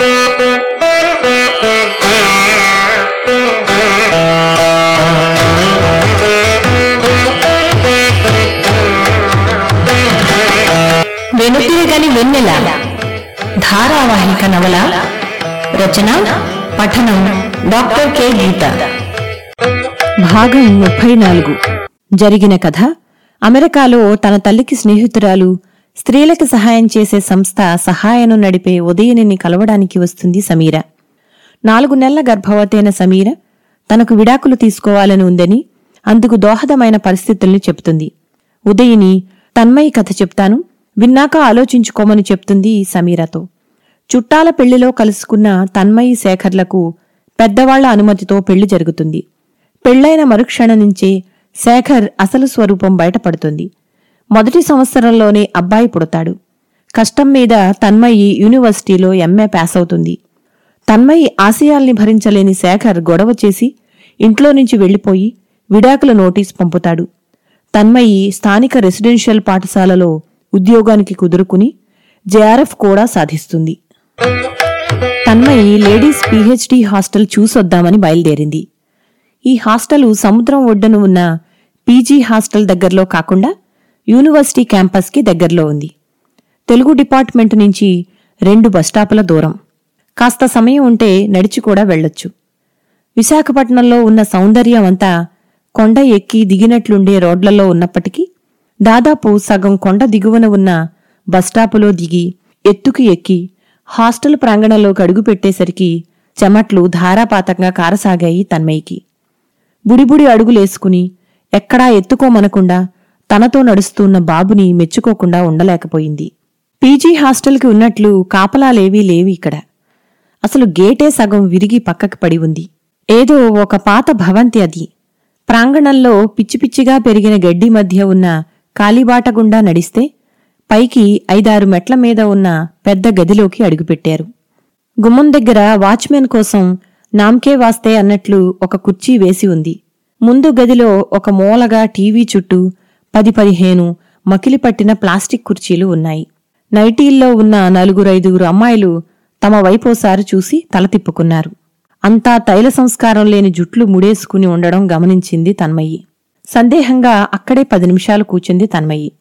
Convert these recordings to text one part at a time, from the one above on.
వెనుతిరగని వెన్నెల ధారావాహిక నవల రచన పఠనం డాక్టర్ కె. గీత. భాగం ముప్పై నాలుగు. జరిగిన కథ అమెరికాలో తన తల్లికి స్నేహితురాలు స్త్రీలకు సహాయం చేసే సంస్థ సహాయను నడిపే ఉదయనిని కలవడానికి వస్తుంది సమీర. నాలుగు నెలల గర్భవతైన సమీర తనకు విడాకులు తీసుకోవాలని ఉందని అందుకు దోహదమైన పరిస్థితుల్ని చెప్తుంది ఉదయిని తన్మయి కథ చెప్తాను విన్నాక ఆలోచించుకోమని చెప్తుంది సమీరతో. చుట్టాల పెళ్ళిలో కలుసుకున్న తన్మయి శేఖర్లకు పెద్దవాళ్ళ అనుమతితో పెళ్ళి జరుగుతుంది. పెళ్ళైన మరుక్షణం నుంచే శేఖర్ అసలు స్వరూపం బయటపడుతుంది. మొదటి సంవత్సరంలోనే అబ్బాయి పుడతాడు. కష్టం మీద తన్మయి యూనివర్సిటీలో ఎంఏ పాస్ అవుతుంది. తన్మయి ఆశయాల్ని భరించలేని శేఖర్ గొడవ చేసి ఇంట్లో నుంచి వెళ్ళిపోయి విడాకుల నోటీస్ పంపుతాడు. తన్మయి స్థానిక రెసిడెన్షియల్ పాఠశాలలో ఉద్యోగానికి కుదురుకుని జేఆర్ఎఫ్ కూడా సాధిస్తుంది. తన్మయి లేడీస్ పీహెచ్డీ హాస్టల్ చూసొద్దామని బయలుదేరింది. ఈ హాస్టలు సముద్రం ఒడ్డున ఉన్న పీజీ హాస్టల్ దగ్గరలో కాకుండా యూనివర్సిటీ క్యాంపస్కి దగ్గరలో ఉంది. తెలుగు డిపార్ట్మెంట్ నుంచి రెండు బస్టాపుల దూరం. కాస్త సమయం ఉంటే నడిచి కూడా వెళ్ళొచ్చు. విశాఖపట్నంలో ఉన్న సౌందర్యం అంతా కొండ ఎక్కి దిగినట్లుండే రోడ్లలో ఉన్నప్పటికీ దాదాపు సగం కొండ దిగువన ఉన్న బస్టాపులో దిగి ఎత్తుకి ఎక్కి హాస్టల్ ప్రాంగణంలోకి అడుగుపెట్టేసరికి చెమట్లు ధారాపాతంగా కారసాగాయి తన్మయికి బుడిబుడి అడుగులేసుకుని ఎక్కడా ఎత్తుకోమనకుండా తనతో నడుస్తున్న బాబుని మెచ్చుకోకుండా ఉండలేకపోయింది. పీజీ హాస్టల్కి ఉన్నట్లు కాపలాలేవీ లేవి ఇక్కడ. అసలు గేటే సగం విరిగి పక్కకి పడి ఉంది. ఏదో ఒక పాత భవంతి అది. ప్రాంగణంలో పిచ్చి పిచ్చిగా పెరిగిన గడ్డి మధ్య ఉన్న కాలిబాట గుండా నడిస్తే పైకి ఐదారు మెట్ల మీద ఉన్న పెద్ద గదిలోకి అడుగుపెట్టారు. గుమ్మం దగ్గర వాచ్మెన్ కోసం నామ్కే వాస్తే అన్నట్లు ఒక కుర్చీ వేసి ఉంది. ముందు గదిలో ఒక మూలగా టీవీ చుట్టూ పది పదిహేను మకిలిపట్టిన ప్లాస్టిక్ కుర్చీలు ఉన్నాయి. నైటీల్లో ఉన్న నలుగురైదుగురు అమ్మాయిలు తమ వైపోసారి చూసి తల తిప్పుకున్నారు. అంతా తైల సంస్కారం లేని జుట్లు ముడేసుకుని ఉండడం గమనించింది తన్మయ్యి సందేహంగా అక్కడే పది నిమిషాలు కూర్చుంది తన్మయ్యి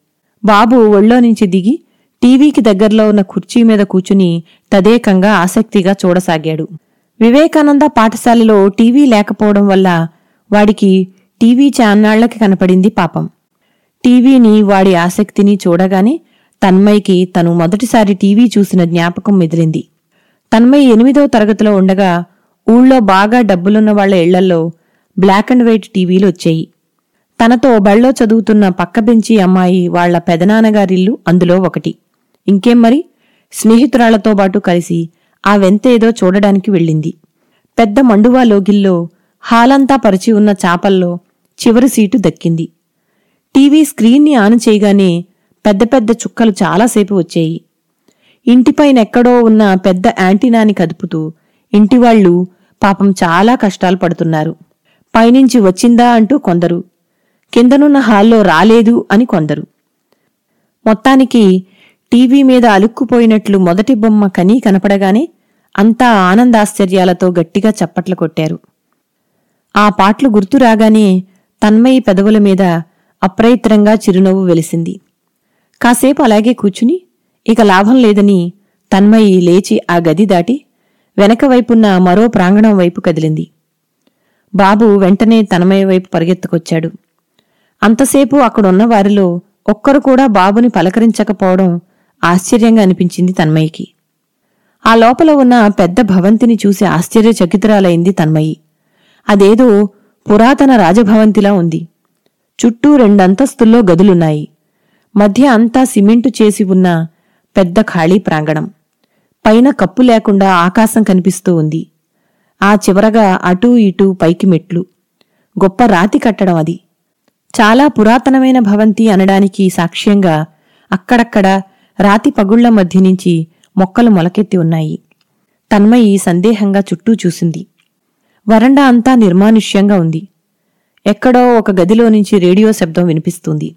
బాబు ఒళ్ళో నుంచి దిగి టీవీకి దగ్గరలో ఉన్న కుర్చీ మీద కూచుని తదేకంగా ఆసక్తిగా చూడసాగాడు. వివేకానంద పాఠశాలలో టీవీ లేకపోవడం వల్ల వాడికి టీవీ చాన్నాళ్ళకి కనపడింది పాపం. టీవీని వాడి ఆసక్తిని చూడగానే తన్మయ్కి తను మొదటిసారి టీవీ చూసిన జ్ఞాపకం మెదిలింది. తన్మయ్ ఎనిమిదో తరగతిలో ఉండగా ఊళ్ళో బాగా డబ్బులున్న వాళ్ళ ఇళ్ళల్లో బ్లాక్ అండ్ వైట్ టీవీలు వచ్చాయి. తనతో బళ్ళో చదువుతున్న పక్క బెంచి అమ్మాయి వాళ్ళ పెదనాన్నగారిల్లు అందులో ఒకటి. ఇంకేం మరి? స్నేహితురాళ్ళతో పాటు కలిసి ఆ వెంతేదో చూడడానికి వెళ్ళింది. పెద్ద మండువా లోగిల్లో హాలంతా పరిచి ఉన్న చాపల్లో చివరి సీటు దక్కింది. టీవీ స్క్రీన్ని ఆన్ చేయగానే పెద్ద పెద్ద చుక్కలు చాలాసేపు వచ్చాయి. ఇంటిపైనెక్కడో ఉన్న పెద్ద యాంటీనాని కదుపుతూ ఇంటివాళ్ళు పాపం చాలా కష్టాలు పడుతున్నారు. పైనుంచి వచ్చిందా అంటూ కొందరు. కిందనున్న హాల్లో రాలేదు అని కొందరు. మొత్తానికి టీవీ మీద అలుక్కుపోయినట్లు మొదటి బొమ్మ కనీ కనపడగానే అంతా ఆనందాశ్చర్యాలతో గట్టిగా చప్పట్లు కొట్టారు. ఆ పాటలు గుర్తు రాగానే తన్మయి పెదవుల మీద అప్రయత్నంగా చిరునవ్వు వెలిసింది. కాసేపు అలాగే కూచుని ఇక లాభం లేదని తన్మయి లేచి ఆ గది దాటి వెనక వైపున్న మరో ప్రాంగణం వైపు కదిలింది. బాబు వెంటనే తన్మయ్య వైపు పరిగెత్తుకొచ్చాడు. అంతసేపు అక్కడున్న వారిలో ఒక్కరు కూడా బాబుని పలకరించకపోవడం ఆశ్చర్యంగా అనిపించింది తన్మయ్యకి ఆ లోపల ఉన్న పెద్ద భవంతిని చూసి ఆశ్చర్యచకితురాలైంది తన్మయి. అదేదో పురాతన రాజభవంతిలా ఉంది. చుట్టూ రెండంతస్తుల్లో గదులున్నాయి. మధ్య అంతా సిమెంటు చేసి ఉన్న పెద్ద ఖాళీ ప్రాంగణం. పైన కప్పు లేకుండా ఆకాశం కనిపిస్తూ ఉంది. ఆ చివరగా అటూ ఇటూ పైకి మెట్లు. గొప్ప రాతి కట్టడం అది. చాలా పురాతనమైన భవంతి అనడానికి సాక్ష్యంగా అక్కడక్కడ రాతి పగుళ్ళ మధ్య నుంచి మొక్కలు మొలకెత్తి ఉన్నాయి. తన్మయి సందేహంగా చుట్టూ చూసింది. వరండా అంతా నిర్మానుష్యంగా ఉంది. ఎక్కడో ఒక గదిలో నుంచి రేడియో శబ్దం వినిపిస్తుంది.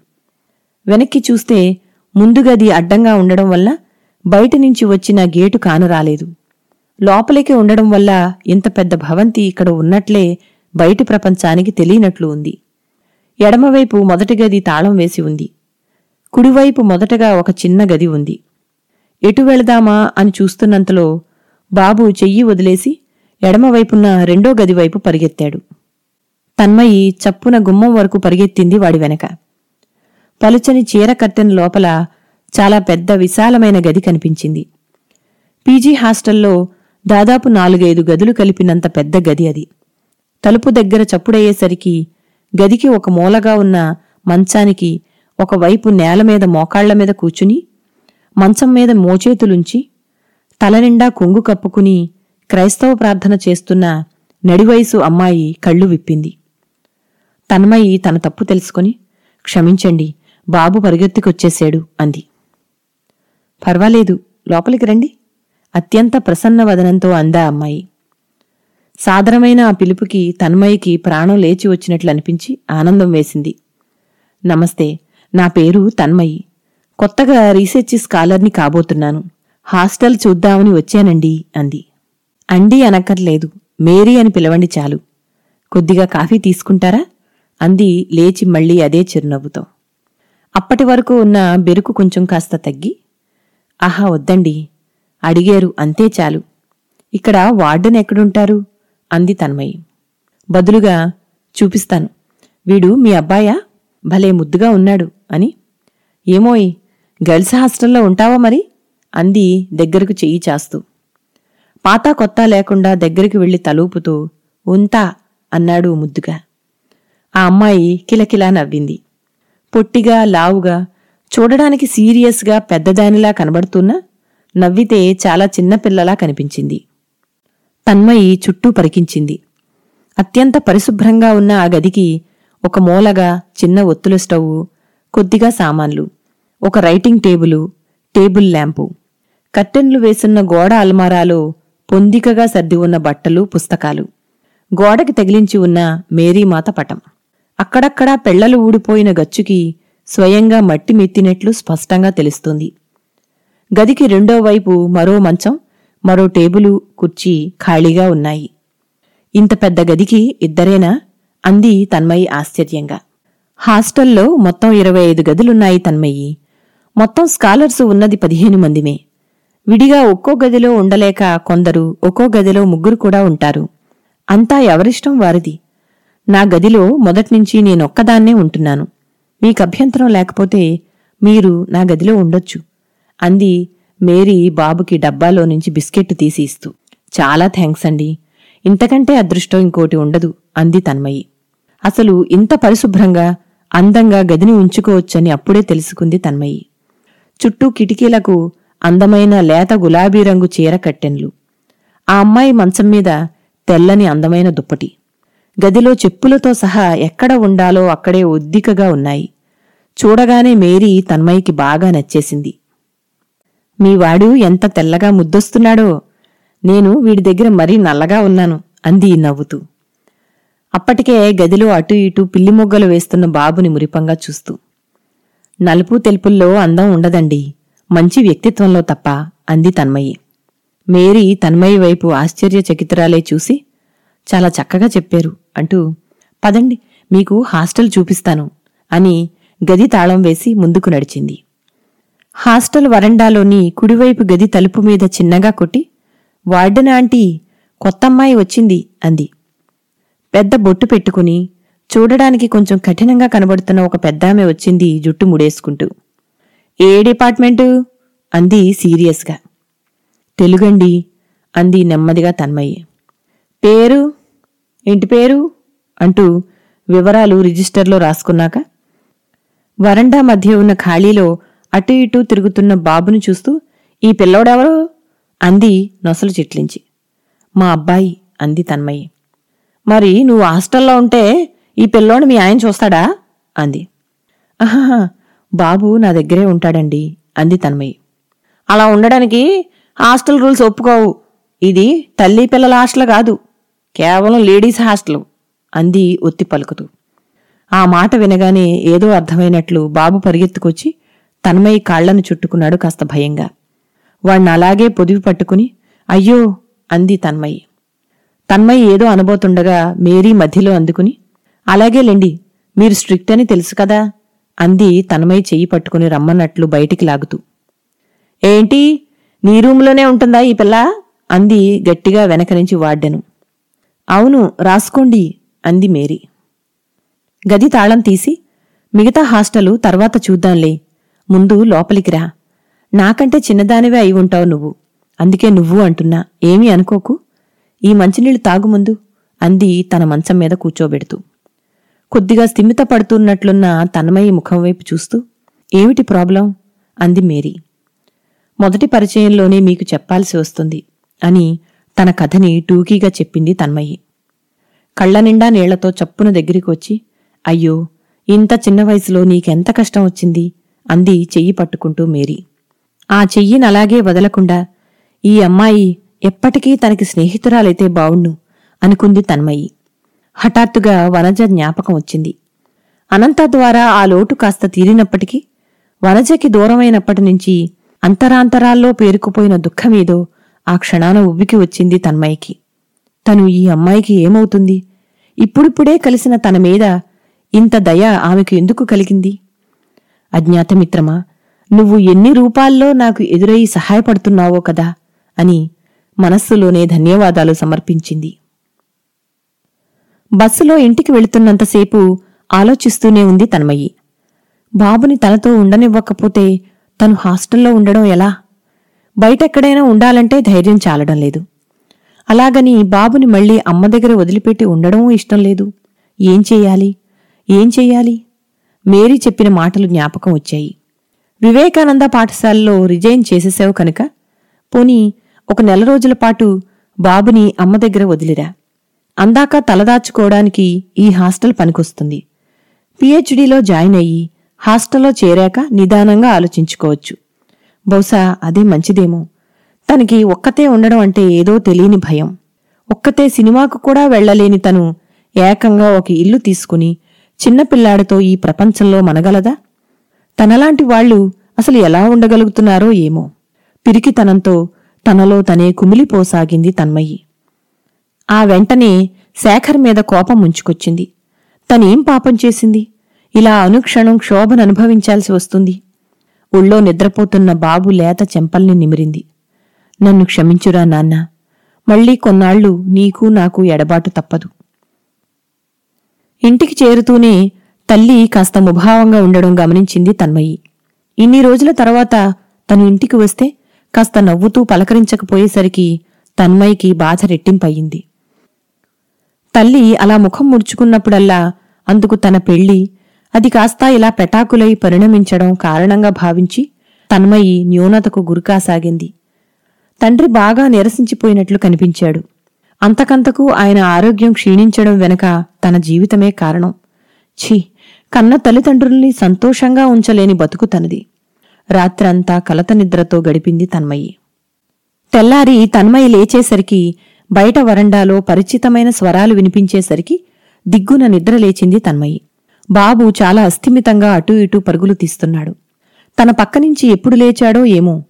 వెనక్కి చూస్తే ముందు గది అడ్డంగా ఉండడం వల్ల బయట నుంచి వచ్చిన గేటు కానరాలేదు. లోపలికి ఉండడం వల్ల ఇంత పెద్ద భవంతి ఇక్కడ ఉన్నట్లే బయటి ప్రపంచానికి తెలియనట్లు ఉంది. ఎడమవైపు మొదటి గది తాళం వేసి ఉంది. కుడివైపు మొదటగా ఒక చిన్న గది ఉంది. ఎటు వెళదామా అని చూస్తున్నంతలో బాబు చెయ్యి వదిలేసి ఎడమవైపున్న రెండో గది వైపు పరిగెత్తాడు. తన్మయి చప్పున గుమ్మం వరకు పరిగెత్తింది వాడి వెనక. పలుచని చీర కట్టెన లోపల చాలా పెద్ద విశాలమైన గది కనిపించింది. పీజీ హాస్టల్లో దాదాపు నాలుగైదు గదులు కలిపినంత పెద్ద గది అది. తలుపు దగ్గర చప్పుడయ్యేసరికి గదికి ఒక మూలగా ఉన్న మంచానికి ఒకవైపు నేల మీద మోకాళ్ళ మీద కూచుని మంచం మీద మోచేతులుంచి తలనిండా కొంగు కప్పుకుని క్రైస్తవ ప్రార్థన చేస్తున్న నడివయసు అమ్మాయి కళ్ళు విప్పింది. తన్మయి తన తప్పు తెలుసుకుని క్షమించండి బాబు పరిగెత్తుకొచ్చేశాడు అంది. పర్వాలేదు లోపలికి రండి అత్యంత ప్రసన్న వదనంతో అందా అమ్మాయి. సాదరమైన ఆ పిలుపుకి తన్మయికి ప్రాణం లేచి వచ్చినట్లు అనిపించి ఆనందం వేసింది. నమస్తే నా పేరు తన్మయి. కొత్తగా రీసెర్చ్ స్కాలర్ని కాబోతున్నాను. హాస్టల్ చూద్దామని వచ్చానండి అంది. అండి అనక్కర్లేదు మేరీ అని పిలవండి చాలు. కొద్దిగా కాఫీ తీసుకుంటారా? అంది లేచి మళ్ళీ అదే చిరునవ్వుతో. అప్పటి వరకు ఉన్న బెరుకు కొంచెం కాస్త తగ్గి ఆహా వద్దండి. అడిగారు అంతే చాలు. ఇక్కడ వార్డెన్ ఎక్కడుంటారు? అంది తన్మయి. బదులుగా చూపిస్తాను. వీడు మీ అబ్బాయా? భలే ముద్దుగా ఉన్నాడు అని. ఏమోయ్ గర్ల్స్ హాస్టల్లో ఉంటావా మరి? అంది దగ్గరకు చెయ్యి చాస్తూ. పాత కొత్త లేకుండా దగ్గరికి వెళ్ళి తలూపుతూ ఉంతా అన్నాడు ముద్దుగా. ఆ అమ్మాయి కిలకిలా నవ్వింది. పొట్టిగా లావుగా చూడడానికి సీరియస్గా పెద్దదానిలా కనబడుతున్నా నవ్వితే చాలా చిన్నపిల్లలా కనిపించింది. తన్మయి చుట్టూ పరికించింది. అత్యంత పరిశుభ్రంగా ఉన్న ఆ గదికి ఒక మూలగా చిన్న ఒత్తుల స్టవ్ కొద్దిగా సామాన్లు ఒక రైటింగ్ టేబులు టేబుల్ ల్యాంపు కర్టెన్లు వేసున్న గోడ అల్మారాలో పొందికగా సర్ది ఉన్న బట్టలు పుస్తకాలు. గోడకి తగిలించి ఉన్న మేరీమాత పటం. అక్కడక్కడా పెళ్ళలు ఊడిపోయిన గచ్చుకి స్వయంగా మట్టి మెత్తినట్లు స్పష్టంగా తెలుస్తుంది. గదికి రెండో వైపు మరో మంచం మరో టేబులు కుర్చీ ఖాళీగా ఉన్నాయి. ఇంత పెద్ద గదికి ఇద్దరేనా? అంది తన్మయి ఆశ్చర్యంగా. హాస్టల్లో మొత్తం ఇరవై ఐదు గదులున్నాయి తన్మయి. మొత్తం స్కాలర్స్ ఉన్నది పదిహేను మందిమే. విడిగా ఒక్కో గదిలో ఉండలేక కొందరు ఒక్కో గదిలో ముగ్గురు కూడా ఉంటారు. అంతా ఎవరిష్టం వారిది? నా గదిలో మొదట్నుంచి నేనొక్కదాన్నే ఉంటున్నాను. మీకు అభ్యంతరం లేకపోతే మీరు నా గదిలో ఉండొచ్చు. అంది మేరీ బాబుకి డబ్బాలో నుంచి బిస్కెట్ తీసి ఇస్తూ. చాలా థ్యాంక్స్ అండి. ఇంతకంటే అదృష్టం ఇంకోటి ఉండదు అంది తన్మయి. అసలు ఇంత పరిశుభ్రంగా అందంగా గదిని ఉంచుకోవచ్చని అప్పుడే తెలుసుకుంది తన్మయి. చుట్టూ కిటికీలకు అందమైన లేత గులాబీ రంగు చీర కట్టెన్లు. ఆ అమ్మాయి మంచం మీద తెల్లని అందమైన దుప్పటి. గదిలో చెప్పులతో సహా ఎక్కడ ఉండాలో అక్కడే ఒద్దికగా ఉన్నాయి. చూడగానే మేరీ తన్మయికి బాగా నచ్చేసింది. మీ వాడు ఎంత తెల్లగా ముద్దొస్తున్నాడో. నేను వీడి దగ్గర మరీ నల్లగా ఉన్నాను అంది నవ్వుతూ. అప్పటికే గదిలో అటు ఇటు పిల్లి మొగ్గలు వేస్తున్న బాబుని మురిపంగా చూస్తూ. నలుపు తెలుపుల్లో అందం ఉండదండి. మంచి వ్యక్తిత్వంలో తప్ప అంది తన్మయి మేరీ తన్మయి వైపు ఆశ్చర్యచకితురాలే చూసి చాలా చక్కగా చెప్పారు. అంటూ పదండి మీకు హాస్టల్ చూపిస్తాను అని గది తాళం వేసి ముందుకు నడిచింది. హాస్టల్ వరండాలోని కుడివైపు గది తలుపు మీద చిన్నగా కొట్టి వార్డెన్ ఆంటీ కొత్తమ్మాయి వచ్చింది అంది. పెద్ద బొట్టు పెట్టుకుని చూడడానికి కొంచెం కఠినంగా కనబడుతున్న ఒక పెద్దామె వచ్చింది జుట్టు ముడేసుకుంటూ. ఏ డిపార్ట్మెంటు? అంది సీరియస్గా. తెలుగండి అంది నెమ్మదిగా తన్మయ్యి. పేరు? ఇంటి పేరు? అంటూ వివరాలు రిజిస్టర్లో రాసుకున్నాక వరండా మధ్య ఉన్న ఖాళీలో అటు ఇటు తిరుగుతున్న బాబుని చూస్తూ ఈ పిల్లోడెవరో? అంది నొసలు చిట్లించి. మా అబ్బాయి అంది తన్మయ్యి. మరి నువ్వు హాస్టల్లో ఉంటే ఈ పిల్లోని మీ ఆయన చూస్తాడా? అంది. ఆహా బాబు నా దగ్గరే ఉంటాడండి అంది తన్మయ్యి. అలా ఉండడానికి హాస్టల్ రూల్స్ ఒప్పుకోవు. ఇది తల్లి పిల్లల హాస్టల్ కాదు. కేవలం లేడీస్ హాస్టల్ అంది ఒత్తి పలుకుతూ. ఆ మాట వినగానే ఏదో అర్థమైనట్లు బాబు పరిగెత్తుకొచ్చి తన్మయ్య కాళ్ళను చుట్టుకున్నాడు కాస్త భయంగా. వాణ్ణి అలాగే పొదివి పట్టుకుని అయ్యో అంది తన్మయి. తన్మయి ఏదో అనబోతుండగా మేరీ మధ్యలో అందుకుని అలాగేలేండి మీరు స్ట్రిక్ట్ అని తెలుసు కదా అంది తన్మయ్య చెయ్యి పట్టుకుని రమ్మన్నట్లు బయటికి లాగుతూ. ఏంటి? నీ రూంలోనే ఉంటుందా ఈ పిల్ల? అంది గట్టిగా వెనక నుంచి వాడ్డెను అవును రాసుకోండి అంది మేరీ. గది తాళం తీసి మిగతా హాస్టలు తర్వాత చూద్దాంలే ముందు లోపలికి రా. నాకంటే చిన్నదానివే అయి ఉంటావు నువ్వు. అందుకే నువ్వు అంటున్నా ఏమీ అనుకోకు. ఈ మంచినీళ్ళు తాగు ముందు అంది తన మంచం మీద కూర్చోబెడుతూ. కొద్దిగా స్థిమిత పడుతున్నట్లున్న తన్మయి ముఖం వైపు చూస్తూ ఏమిటి ప్రాబ్లం? అంది మేరీ. మొదటి పరిచయంలోనే మీకు చెప్పాల్సి వస్తుంది అని తన కథని టూకీగా చెప్పింది తన్మయి. కళ్ళ నిండా నీళ్ళతో చప్పున దగ్గరికి వచ్చి అయ్యో ఇంత చిన్న వయసులో నీకెంత కష్టం వచ్చింది? అంది చెయ్యి పట్టుకుంటూ మేరీ. ఆ చెయ్యిని అలాగే వదలకుండా ఈ అమ్మాయి ఎప్పటికీ తనకి స్నేహితురాలైతే బావుణ్ణు అనుకుంది తన్మయి. హఠాత్తుగా వనజ జ్ఞాపకం వచ్చింది. అనంత ద్వారా ఆ లోటు కాస్త తీరినప్పటికీ వనజకి దూరమైనప్పటి నుంచి అంతరాంతరాల్లో పేరుకుపోయిన దుఃఖమేదో ఆ క్షణాన ఉవ్వికి వచ్చింది తన్మయికి తను ఈ అమ్మాయికి ఏమవుతుంది? ఇప్పుడిప్పుడే కలిసిన తన మీద ఇంత దయ ఆమెకు ఎందుకు కలిగింది? అజ్ఞాతమిత్రమా నువ్వు ఎన్ని రూపాల్లో నాకు ఎదురై సహాయపడుతున్నావో కదా అని మనస్సులోనే ధన్యవాదాలు సమర్పించింది. బస్సులో ఇంటికి వెళుతున్నంతసేపు ఆలోచిస్తూనే ఉంది తన్మయి బాబుని తనతో ఉండనివ్వకపోతే తను హాస్టల్లో ఉండడం ఎలా? బయటెక్కడైనా ఉండాలంటే ధైర్యం చాలడం లేదు. అలాగని బాబుని మళ్ళీ అమ్మ దగ్గర వదిలిపెట్టి ఉండడమూ ఇష్టం లేదు. ఏం చెయ్యాలి ఏం చెయ్యాలి మేరీ చెప్పిన మాటలు జ్ఞాపకం వచ్చాయి. వివేకానంద పాఠశాలలో రిజైన్ చేసేసావు కనుక? పోనీ ఒక నెల రోజుల పాటు బాబుని అమ్మ దగ్గర వదిలిరా. అందాక తలదాచుకోవడానికి ఈ హాస్టల్ పనికొస్తుంది. పిహెచ్డీలో జాయిన్ అయ్యి హాస్టల్లో చేరాక నిదానంగా ఆలోచించుకోవచ్చు. బహుశా అదే మంచిదేమో. తనకి ఒక్కతే ఉండడం అంటే ఏదో తెలియని భయం. ఒక్కతే సినిమాకు కూడా వెళ్ళలేని తను ఏకంగా ఒక ఇల్లు తీసుకుని చిన్నపిల్లాడితో ఈ ప్రపంచంలో మనగలదా? తనలాంటి వాళ్ళు అసలు ఎలా ఉండగలుగుతున్నారో ఏమో. పిరికితనంతో తనలో తనే కుమిలిపోసాగింది తన్మయి. ఆ వెంటనే శేఖర్ మీద కోపం ముంచుకొచ్చింది. తనేం పాపం చేసింది? ఇలా అనుక్షణం క్షోభను అనుభవించాల్సి వస్తుంది. ఒళ్ళో నిద్రపోతున్న బాబు లేత చెంపల్ని నిమిరింది. నన్ను క్షమించురా నాన్న. మళ్ళీ కొన్నాళ్ళు నీకు నాకు ఎడబాటు తప్పదు. ఇంటికి చేరుతూనే తల్లి కాస్త ముభావంగా ఉండడం గమనించింది తన్మయి. ఇన్ని రోజుల తర్వాత తను ఇంటికి వస్తే కాస్త నవ్వుతూ పలకరించకపోయేసరికి తన్మయికి బాధ రెట్టింపయింది తల్లి అలా ముఖం ముడుచుకున్నప్పుడల్లా అందుకు తన పెళ్ళి అది కాస్త ఇలా పెటాకులై పరిణమించడం కారణంగా భావించి తన్మయి న్యూనతకు గురికాసాగింది. తండ్రి బాగా నిరసించిపోయినట్లు కనిపించాడు. అంతకంతకు ఆయన ఆరోగ్యం క్షీణించడం వెనక తన జీవితమే కారణం. ఛీ కన్న తల్లిదండ్రుల్ని సంతోషంగా ఉంచలేని బతుకు తనది. రాత్రంతా కలత నిద్రతో గడిపింది తన్మయి. తెల్లారి తన్మయి లేచేసరికి బయట వరండాలో పరిచితమైన స్వరాలు వినిపించేసరికి దిగ్గున నిద్ర లేచింది తన్మయి. బాబు చాలా అస్థిమితంగా అటూ ఇటూ పరుగులు తీస్తున్నాడు. తన పక్క నుంచి ఎప్పుడు లేచాడో ఏమో.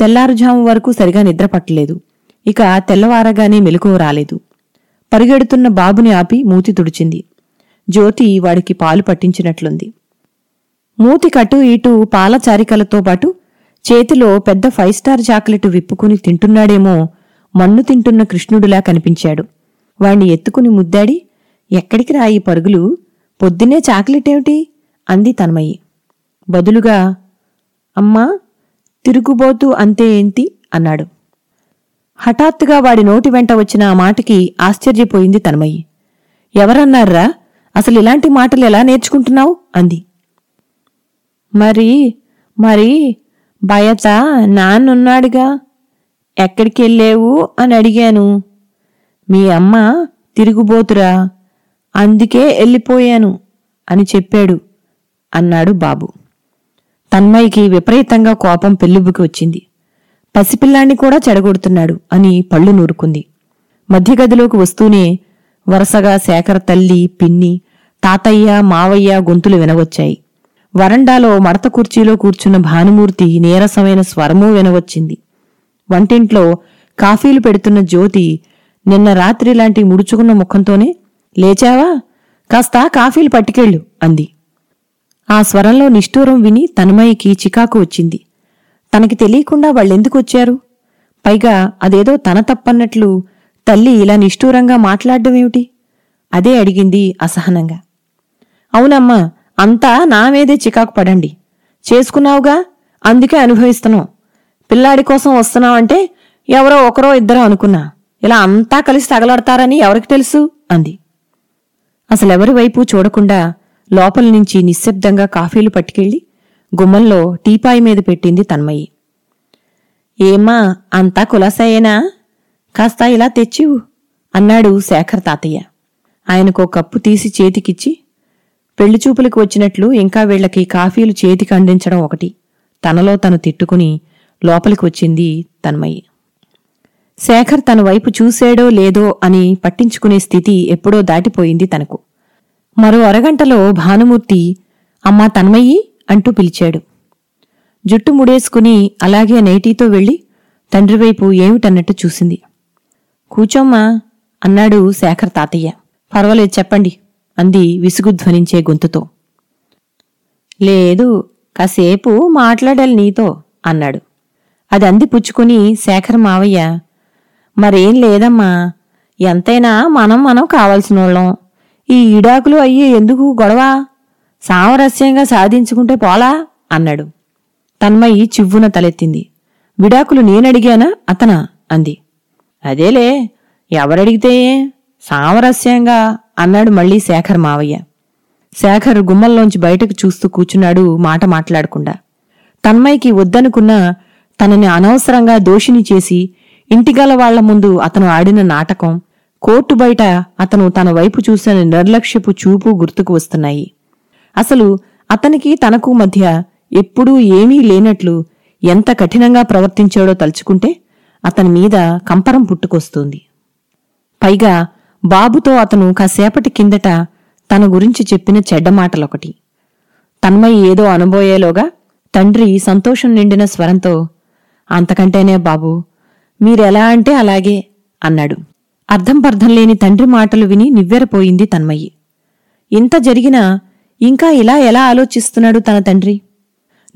తెల్లారుజాము వరకు సరిగా నిద్ర పట్టలేదు. ఇక తెల్లవారగానే మెలకువ రాలేదు. పరిగెడుతున్న బాబుని ఆపి మూతి తుడిచింది. జ్యోతి వాడికి పాలు పట్టించినట్లుంది. మూతి కటు ఇటు పాల చారికలతో పాటు చేతిలో పెద్ద ఫైవ్ స్టార్ చాక్లెట్ విప్పుకుని తింటున్నాడేమో మన్ను తింటున్న కృష్ణుడిలా కనిపించాడు. వాణ్ణి ఎత్తుకుని ముద్దాడి ఎక్కడికి రా ఈ పరుగులు? పొద్దున్నే చాక్లెట్ ఏమిటి అంది తన్మయి. బదులుగా అమ్మా తిరుగుబోతూ అంతే ఏంటి? అన్నాడు. హఠాత్తుగా వాడి నోటి వెంట వచ్చిన ఆ మాటకి ఆశ్చర్యపోయింది తన్మయి. ఎవరన్నారా అసలు ఇలాంటి మాటలు ఎలా నేర్చుకుంటున్నావు? అంది. మరి మరి బయట నాన్నున్నాడుగా ఎక్కడికెళ్ళేవు? అని అడిగాను. మీ అమ్మ తిరుగుబోతురా? అందుకే వెళ్ళిపోయాను అని చెప్పాడు అన్నాడు బాబు. తన్మయ్యకి విపరీతంగా కోపం పెళ్ళుబుకి వచ్చింది. పసిపిల్లాన్ని కూడా చెడగొడుతున్నాడు అని పళ్ళు నూరుకుంది. మధ్యగదిలోకి వస్తూనే వరుసగా శేఖర తల్లి పిన్ని తాతయ్య మావయ్య గొంతులు వినవచ్చాయి. వరండాలో మడత కుర్చీలో కూర్చున్న భానుమూర్తి నీరసమైన స్వరమూ వినవచ్చింది. వంటింట్లో కాఫీలు పెడుతున్న జ్యోతి నిన్న రాత్రి లాంటి ముడుచుకున్న ముఖంతోనే లేచావా? కాస్త కాఫీలు పట్టుకెళ్ళు అంది. ఆ స్వరంలో నిష్ఠూరం విని తన్మయ్యకి చికాకు వచ్చింది. తనకి తెలియకుండా వాళ్ళెందుకు వచ్చారు పైగా అదేదో తన తప్పన్నట్లు తల్లి ఇలా నిష్ఠూరంగా మాట్లాడడమేమిటి? అదే అడిగింది అసహనంగా. అవునమ్మా అంతా నా మీదే చికాకు పడండి. చేసుకున్నావుగా? అందుకే అనుభవిస్తున్నాం. పిల్లాడి కోసం వస్తున్నావంటే ఎవరో ఒకరో ఇద్దరో అనుకున్నా. ఇలా అంతా కలిసి తగలడతారని ఎవరికి తెలుసు? అంది. అసలెవరి వైపు చూడకుండా లోపల నుంచి నిశ్శబ్దంగా కాఫీలు పట్టుకెళ్ళి గుమ్మంలో టీపాయి మీద పెట్టింది తన్మయి. ఏమ్మా అంతా కులాసాయేనా కాస్త ఇలా తెచ్చివు అన్నాడు శేఖర్ తాతయ్య. ఆయనకో కప్పు తీసి చేతికిచ్చి పెళ్ళి చూపులకు వచ్చినట్లు ఇంకా వీళ్ళకి కాఫీలు చేతికి అందించడం ఒకటి తనలో తను తిట్టుకుని లోపలికి వచ్చింది తన్మయి. శేఖర్ తన వైపు చూశాడో లేదో అని పట్టించుకునే స్థితి ఎప్పుడో దాటిపోయింది తనకు. మరో అరగంటలో భానుమూర్తి అమ్మా తన్మయ్యి అంటూ పిలిచాడు. జుట్టు ముడేసుకుని అలాగే నైటీతో వెళ్ళి తండ్రివైపు ఏమిటన్నట్టు చూసింది. కూచోమ్మా అన్నాడు శేఖర్ తాతయ్య. పర్వాలేదు చెప్పండి అంది విసుగుధ్వనించే గొంతుతో. లేదు కాసేపు మాట్లాడాలి నీతో అన్నాడు. అది అంది పుచ్చుకుని శేఖర్ మావయ్య మరేం లేదమ్మా. ఎంతైనా మనం మనం కావలసినోళ్ళం. ఈ ఈడాకులు అయ్యి ఎందుకు గొడవ? సామరస్యంగా సాధించుకుంటే పోలా? అన్నాడు. తన్మయి చివ్వున తలెత్తింది. విడాకులు నేనడిగానా? అతనా? అంది. అదేలే ఎవరడిగితే సామరస్యంగా అన్నాడు మళ్ళీ శేఖర్ మావయ్య. శేఖర్ గుమ్మల్లోంచి బయటకు చూస్తూ కూచున్నాడు మాట మాట్లాడకుండా. తన్మయ్యకి వద్దనుకున్నా తనని అనవసరంగా దోషిని చేసి ఇంటిగల వాళ్ళ ముందు అతను ఆడిన నాటకం కోర్టు బయట అతను తన వైపు చూసిన నిర్లక్ష్యపు చూపు గుర్తుకు వస్తున్నాయి. అసలు అతనికి తనకు మధ్య ఎప్పుడూ ఏమీ లేనట్లు ఎంత కఠినంగా ప్రవర్తించాడో తలుచుకుంటే అతని మీద కంపరం పుట్టుకొస్తుంది. పైగా బాబుతో అతను కాసేపటి కిందట తన గురించి చెప్పిన చెడ్డ మాటలొకటి. తన్మయి ఏదో అనుబోయేలోగా తండ్రి సంతోషం నిండిన స్వరంతో అంతకంటేనే బాబు మీరెలా అంటే అలాగే అన్నాడు. అర్థం పర్థం లేని తండ్రి మాటలు విని నివ్వెరపోయింది తన్మయ్యి ఇంత జరిగినా ఇంకా ఇలా ఎలా ఆలోచిస్తున్నాడు తన తండ్రి?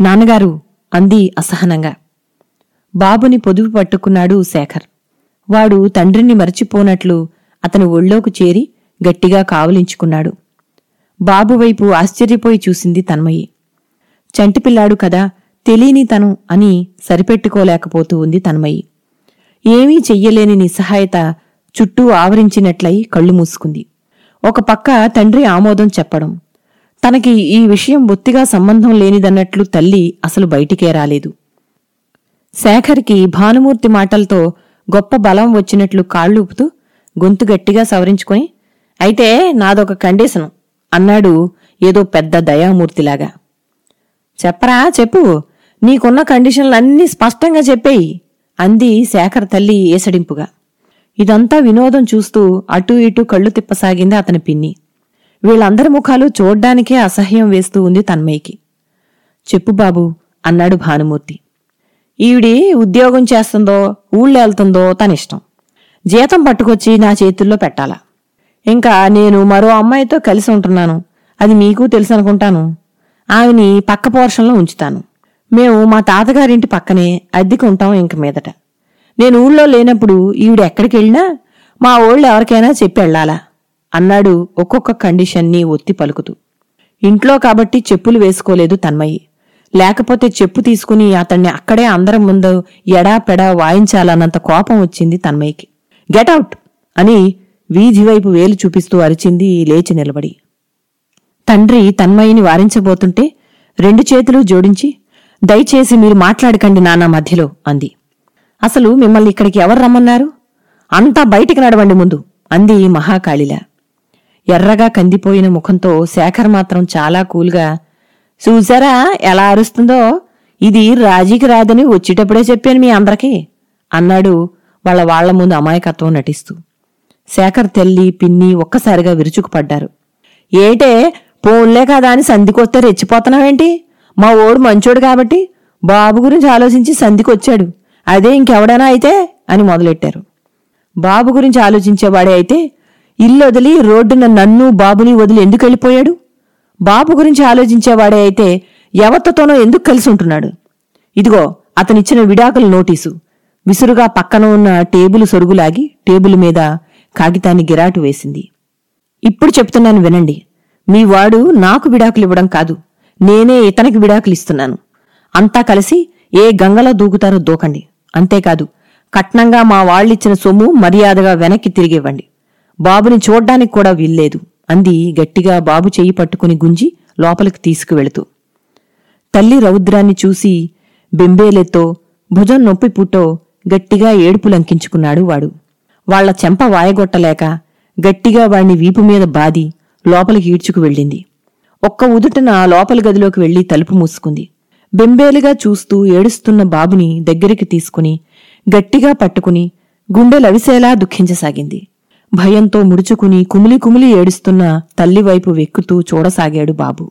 నాన్నగారు అంది అసహనంగా. బాబుని పొదుపు పట్టుకున్నాడు శేఖర్. వాడు తండ్రిని మరచిపోనట్లు అతని ఒళ్ళోకు చేరి గట్టిగా కావలించుకున్నాడు. బాబు వైపు ఆశ్చర్యపోయి చూసింది తన్మయి. చంటిపిల్లాడు కదా తెలియని తను అని సరిపెట్టుకోలేకపోతూ ఉంది తన్మయి. ఏమీ చెయ్యలేని నిస్సహాయత చుట్టూ ఆవరించినట్లయి కళ్ళు మూసుకుంది. ఒక పక్క తండ్రి ఆమోదం చెప్పడం తనకి ఈ విషయం బొత్తిగా సంబంధం లేనిదన్నట్లు తల్లి అసలు బయటికే రాలేదు. శేఖర్కి భానుమూర్తి మాటలతో గొప్ప బలం వచ్చినట్లు కాళ్ళూపుతూ గొంతు గట్టిగా సవరించుకొని అయితే నాదొక కండిషను అన్నాడు ఏదో పెద్ద దయామూర్తిలాగా. చెప్పరా చెప్పు. నీకున్న కండిషన్లన్నీ స్పష్టంగా చెప్పేయి. అంది శేఖర్ తల్లి ఏసడింపుగా. ఇదంతా వినోదం చూస్తూ అటూ ఇటూ కళ్ళు తిప్పసాగింది అతని పిన్ని. వీళ్ళందరి ముఖాలు చూడ్డానికే అసహ్యం వేస్తూ ఉంది తన్మయ్యకి. చెప్పు బాబు అన్నాడు భానుమూర్తి. ఈవిడి ఉద్యోగం చేస్తుందో ఊళ్ళో వెళ్తుందో తనిష్టం. జీతం పట్టుకొచ్చి నా చేతుల్లో పెట్టాలా. ఇంకా నేను మరో అమ్మాయితో కలిసి ఉంటున్నాను. అది మీకు తెలుసు అనుకుంటాను ఆమెని పక్క పోర్షన్లో ఉంచుతాను. మేము మా తాతగారింటి పక్కనే అద్దెకు ఉంటాం ఇంక మీదట. నేను ఊళ్ళో లేనప్పుడు ఈవిడ ఎక్కడికి వెళ్ళినా మా ఓళ్ళు ఎవరికైనా చెప్పి వెళ్ళాలా? అన్నాడు ఒక్కొక్క కండిషన్ని ఒత్తి పలుకుతూ. ఇంట్లో కాబట్టి చెప్పులు వేసుకోలేదు తన్మయి. లేకపోతే చెప్పు తీసుకుని అతన్ని అక్కడే అందరం ముందు ఎడా పెడా వాయించాలన్నంత కోపం వచ్చింది తన్మయ్యకి గెటౌట్ అని వీధి వైపు వేలు చూపిస్తూ అరిచింది లేచి నిలబడి. తండ్రి తన్మయిని వారించబోతుంటే రెండు చేతులు జోడించి దయచేసి మీరు మాట్లాడకండి నాన్న మధ్యలో అంది. అసలు మిమ్మల్ని ఇక్కడికి ఎవరు రమ్మన్నారు? అంతా బయటికి నడవండి ముందు అంది మహాకాళిల. ఎర్రగా కందిపోయిన ముఖంతో శేఖర్ మాత్రం చాలా కూల్గా చూసారా ఎలా అరుస్తుందో? ఇది రాజీకి రాదని వచ్చేటప్పుడే చెప్పాను మీ అందరికీ అన్నాడు వాళ్ళ వాళ్ళ ముందు అమాయకత్వం నటిస్తూ. శేఖర్ తెల్లి పిన్ని ఒక్కసారిగా విరుచుకుపడ్డారు. ఏటే పోన్లే కదా అని సంధికొస్తే రెచ్చిపోతున్నావేంటి? మా ఓడు మంచోడు కాబట్టి బాబు గురించి ఆలోచించి సంధికొచ్చాడు. అదే ఇంకెవడైనా అయితే అని మొదలెట్టారు. బాబు గురించి ఆలోచించేవాడే అయితే ఇల్లు వదిలి రోడ్డున నన్ను బాబుని వదిలి ఎందుకు వెళ్ళిపోయాడు? బాబు గురించి ఆలోచించేవాడే అయితే ఎవతతోనో ఎందుకు కలిసి ఉంటున్నాడు? ఇదిగో అతనిచ్చిన విడాకుల నోటీసు. విసురుగా పక్కన ఉన్న టేబుల్ సొరుగులాగి టేబుల్ మీద కాగితాన్ని గిరాటు వేసింది. ఇప్పుడు చెప్తున్నాను వినండి. మీ వాడు నాకు విడాకులు ఇవ్వడం కాదు. నేనే ఇతనికి విడాకులిస్తున్నాను. అంతా కలిసి ఏ గంగలో దూకుతారో దూకండి. అంతేకాదు కట్నంగా మా వాళ్ళిచ్చిన సొమ్ము మర్యాదగా వెనక్కి తిరిగివ్వండి. బాబుని చూడ్డానికి కూడా వీల్లేదు అంది గట్టిగా బాబు చెయ్యి పట్టుకుని గుంజి లోపలికి తీసుకువెళుతూ. తల్లి రౌద్రాన్ని చూసి బెంబేలెత్తో భుజం నొప్పి పుట్టో గట్టిగా ఏడుపులంకించుకున్నాడు వాడు. వాళ్ళ చెంప వాయగొట్టలేక గట్టిగా వాణ్ణి వీపు మీద బాది లోపలికి ఈడ్చుకు వెళ్ళింది ఒక్క ఉదుటన లోపలి గదిలోకి వెళ్ళి తలుపు మూసుకుంది. బెంబేలుగా చూస్తూ ఏడుస్తున్న బాబుని దగ్గరికి తీసుకుని గట్టిగా పట్టుకుని గుండె లవిసేలా దుఃఖించసాగింది. భయంతో ముడుచుకుని కుమిలి కుమిలి ఏడుస్తున్న తల్లివైపు వెక్కుతూ చూడసాగాడు బాబు.